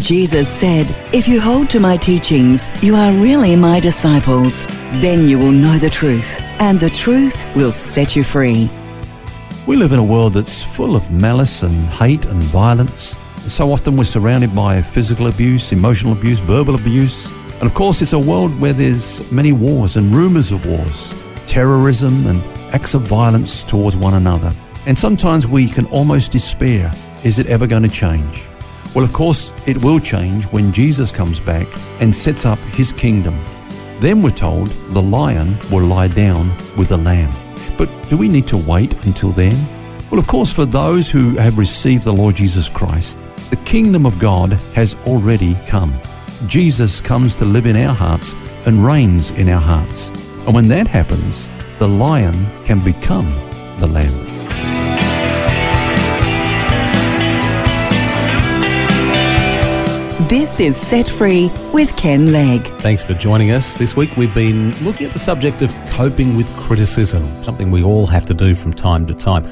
Jesus said, If you hold to my teachings, you are really my disciples. Then you will know the truth, and the truth will set you free. We live in a world that's full of malice and hate and violence. So often we're surrounded by physical abuse, emotional abuse, verbal abuse. And of course, it's a world where there's many wars and rumors of wars, terrorism and acts of violence towards one another. And sometimes we can almost despair is it ever going to change? Well, of course, it will change when Jesus comes back and sets up his kingdom. Then we're told the lion will lie down with the lamb. But do we need to wait until then? Well, of course, for those who have received the Lord Jesus Christ, the kingdom of God has already come. Jesus comes to live in our hearts and reigns in our hearts. And when that happens, the lion can become the lamb. This is Set Free with Ken Legg. Thanks for joining us. This week we've been looking at the subject of coping with criticism, something we all have to do from time to time.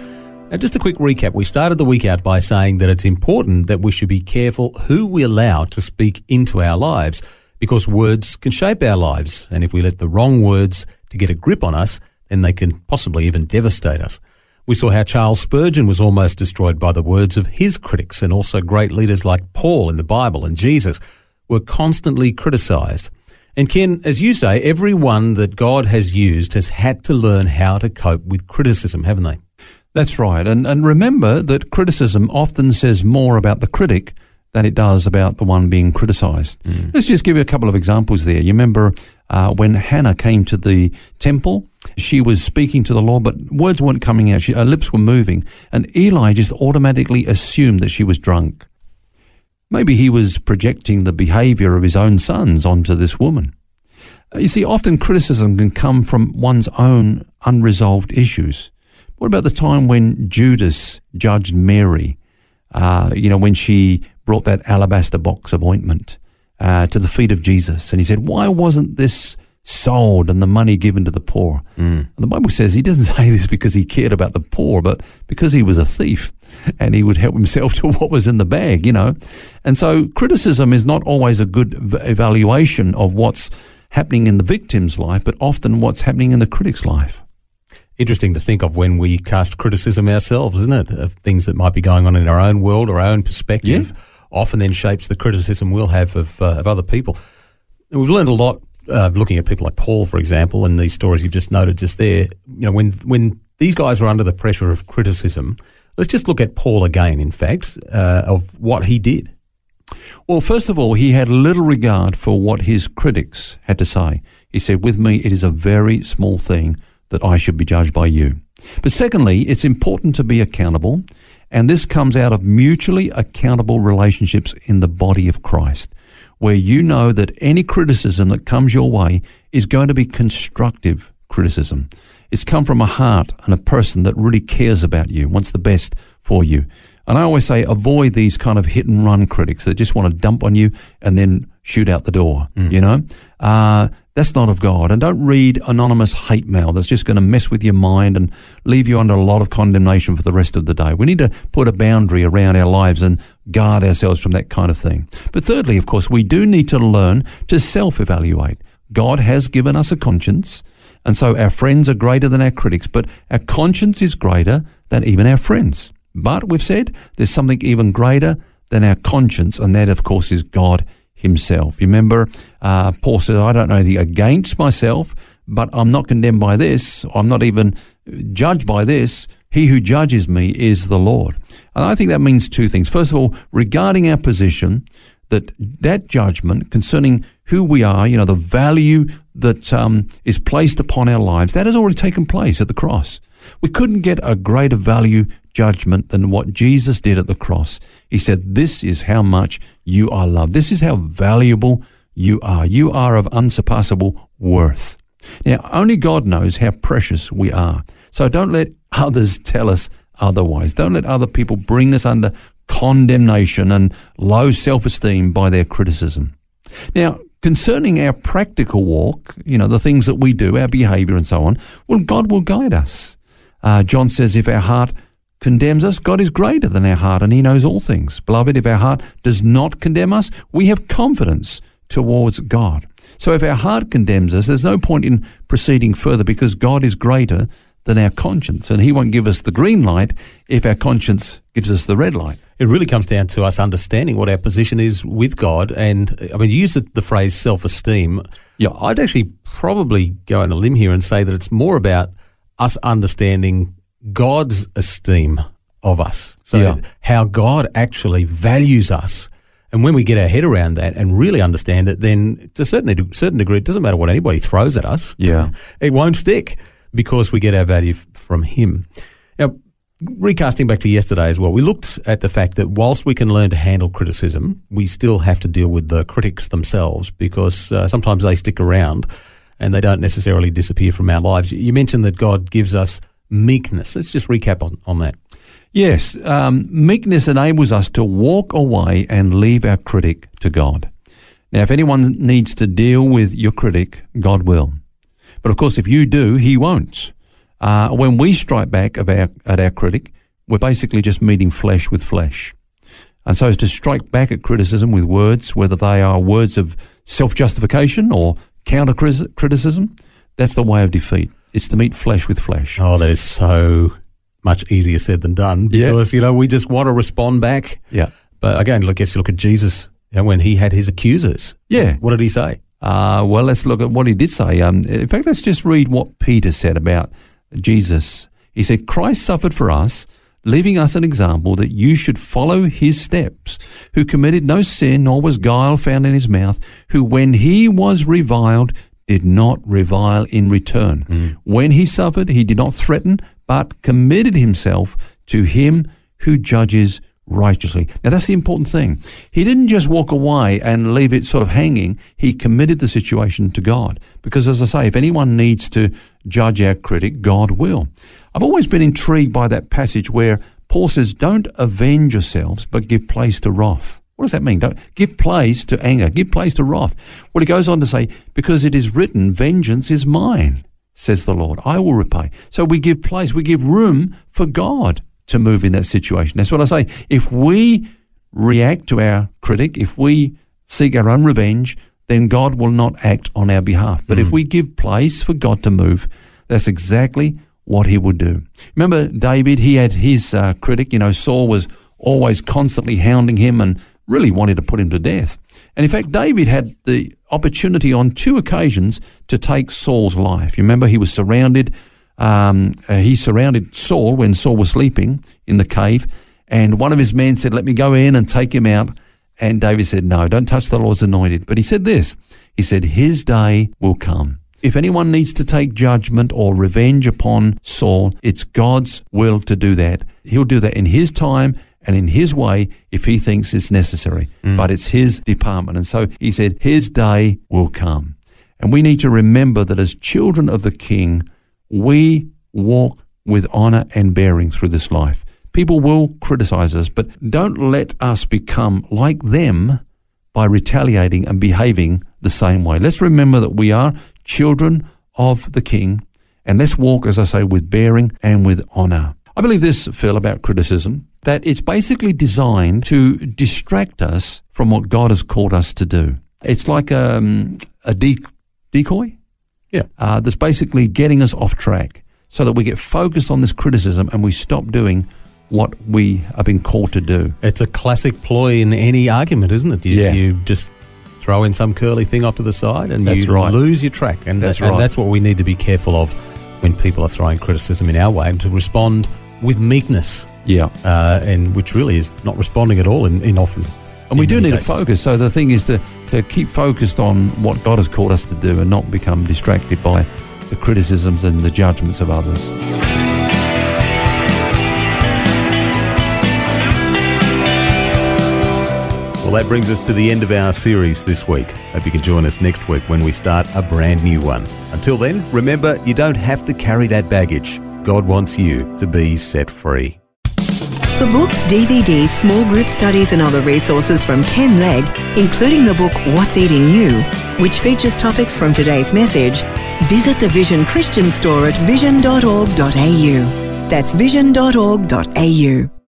And just a quick recap. We started the week out by saying that it's important that we should be careful who we allow to speak into our lives because words can shape our lives. And if we let the wrong words to get a grip on us, then they can possibly even devastate us. We saw how Charles Spurgeon was almost destroyed by the words of his critics, and also great leaders like Paul in the Bible and Jesus were constantly criticized. And Ken, as you say, everyone that God has used has had to learn how to cope with criticism, haven't they? That's right. And, and remember that criticism often says more about the critic than it does about the one being criticized. Mm. Let's just give you a couple of examples there. You remember uh, when Hannah came to the temple she was speaking to the Lord, but words weren't coming out. She, her lips were moving. And Eli just automatically assumed that she was drunk. Maybe he was projecting the behavior of his own sons onto this woman. Uh, you see, often criticism can come from one's own unresolved issues. What about the time when Judas judged Mary? Uh, you know, when she brought that alabaster box of ointment uh, to the feet of Jesus, and he said, "Why wasn't this sold and the money given to the poor. Mm. the Bible says he doesn't say this because he cared about the poor, but because he was a thief and he would help himself to what was in the bag, you know. And so criticism is not always a good evaluation of what's happening in the victim's life, but often what's happening in the critic's life. Interesting to think of when we cast criticism ourselves, isn't it? Of things that might be going on in our own world or our own perspective, yeah. often then shapes the criticism we'll have of, uh, of other people. we've learned a lot uh, looking at people like Paul, for example, and these stories you've just noted just there, you know, when when these guys were under the pressure of criticism, let's just look at Paul again. In fact, uh, of what he did. Well, first of all, he had little regard for what his critics had to say. He said, "With me, it is a very small thing that I should be judged by you." But secondly, it's important to be accountable, and this comes out of mutually accountable relationships in the body of Christ where you know that any criticism that comes your way is going to be constructive criticism. It's come from a heart and a person that really cares about you, wants the best for you. And I always say avoid these kind of hit and run critics that just want to dump on you and then shoot out the door, mm. you know? Uh, that's not of God. And don't read anonymous hate mail that's just going to mess with your mind and leave you under a lot of condemnation for the rest of the day. We need to put a boundary around our lives and guard ourselves from that kind of thing. But thirdly, of course, we do need to learn to self evaluate. God has given us a conscience. And so our friends are greater than our critics, but our conscience is greater than even our friends. But we've said there's something even greater than our conscience, and that, of course, is God himself. Remember, uh, Paul said, I don't know the against myself, but I'm not condemned by this. I'm not even judged by this. He who judges me is the Lord. And I think that means two things. First of all, regarding our position, that that judgment concerning who we are, you know, the value that um, is placed upon our lives, that has already taken place at the cross. We couldn't get a greater value judgment than what Jesus did at the cross. He said, This is how much you are loved. This is how valuable you are. You are of unsurpassable worth. Now, only God knows how precious we are. So don't let others tell us otherwise. Don't let other people bring us under condemnation and low self esteem by their criticism. Now, concerning our practical walk, you know, the things that we do, our behavior and so on, well, God will guide us. Uh, John says, if our heart condemns us, God is greater than our heart and he knows all things. Beloved, if our heart does not condemn us, we have confidence towards God. So if our heart condemns us, there's no point in proceeding further because God is greater than our conscience and he won't give us the green light if our conscience gives us the red light. It really comes down to us understanding what our position is with God. And I mean, you use the phrase self esteem. Yeah. I'd actually probably go on a limb here and say that it's more about us understanding God's esteem of us. So Yeah. how God actually values us. And when we get our head around that and really understand it, then to a certain, certain degree, it doesn't matter what anybody throws at us. Yeah. It won't stick because we get our value from Him. Now, recasting back to yesterday as well, we looked at the fact that whilst we can learn to handle criticism, we still have to deal with the critics themselves because uh, sometimes they stick around and they don't necessarily disappear from our lives. You mentioned that God gives us meekness. Let's just recap on, on that. Yes, um, meekness enables us to walk away and leave our critic to God. Now, if anyone needs to deal with your critic, God will. But of course, if you do, He won't. Uh, when we strike back at our, at our critic, we're basically just meeting flesh with flesh. And so, as to strike back at criticism with words, whether they are words of self justification or counter criticism, that's the way of defeat. It's to meet flesh with flesh. Oh, that is so much easier said than done Yeah. because, you know, we just want to respond back. Yeah. But again, look, let's look at Jesus you know, when he had his accusers. Yeah. What did he say? Uh, well, let's look at what he did say. Um, in fact, let's just read what Peter said about Jesus. He said, Christ suffered for us, leaving us an example that you should follow his steps, who committed no sin, nor was guile found in his mouth, who when he was reviled, did not revile in return. When he suffered, he did not threaten, but committed himself to him who judges righteously. Now that's the important thing. He didn't just walk away and leave it sort of hanging. He committed the situation to God. Because as I say, if anyone needs to judge our critic, God will. I've always been intrigued by that passage where Paul says, don't avenge yourselves, but give place to wrath. What does that mean? Don't give place to anger, give place to wrath. Well, he goes on to say, because it is written, vengeance is mine, says the Lord. I will repay. So we give place, we give room for God to move in that situation. That's what I say. If we react to our critic, if we seek our own revenge, then God will not act on our behalf. But if we give place for God to move, that's exactly what he would do. Remember David, he had his uh, critic, you know, Saul was always constantly hounding him and really wanted to put him to death. And in fact, David had the opportunity on two occasions to take Saul's life. You remember he was surrounded, um, uh, he surrounded Saul when Saul was sleeping in the cave, and one of his men said, Let me go in and take him out. And David said, No, don't touch the Lord's anointed. But he said this He said, His day will come. If anyone needs to take judgment or revenge upon Saul, it's God's will to do that. He'll do that in his time and in his way if he thinks it's necessary. Mm. But it's his department. And so he said, His day will come. And we need to remember that as children of the King, we walk with honor and bearing through this life. People will criticize us, but don't let us become like them by retaliating and behaving the same way. Let's remember that we are children of the King, and let's walk, as I say, with bearing and with honor. I believe this, Phil, about criticism, that it's basically designed to distract us from what God has called us to do. It's like um, a de- decoy Yeah. uh, that's basically getting us off track so that we get focused on this criticism and we stop doing what we have been called to do. It's a classic ploy in any argument, isn't it? You, Yeah. you just throw in some curly thing off to the side and That's you right. lose your track. And, That's and right. that's what we need to be careful of when people are throwing criticism in our way and to respond with meekness, Yeah. uh, and which really is not responding at all in, in often. And we do need cases. to focus. So the thing is to, to keep focused on what God has called us to do and not become distracted by the criticisms and the judgments of others. Well, that brings us to the end of our series this week. Hope you can join us next week when we start a brand new one. Until then, remember you don't have to carry that baggage. God wants you to be set free. For books, DVDs, small group studies, and other resources from Ken Legg, including the book What's Eating You, which features topics from today's message, visit the Vision Christian store at vision.org.au. That's vision.org.au.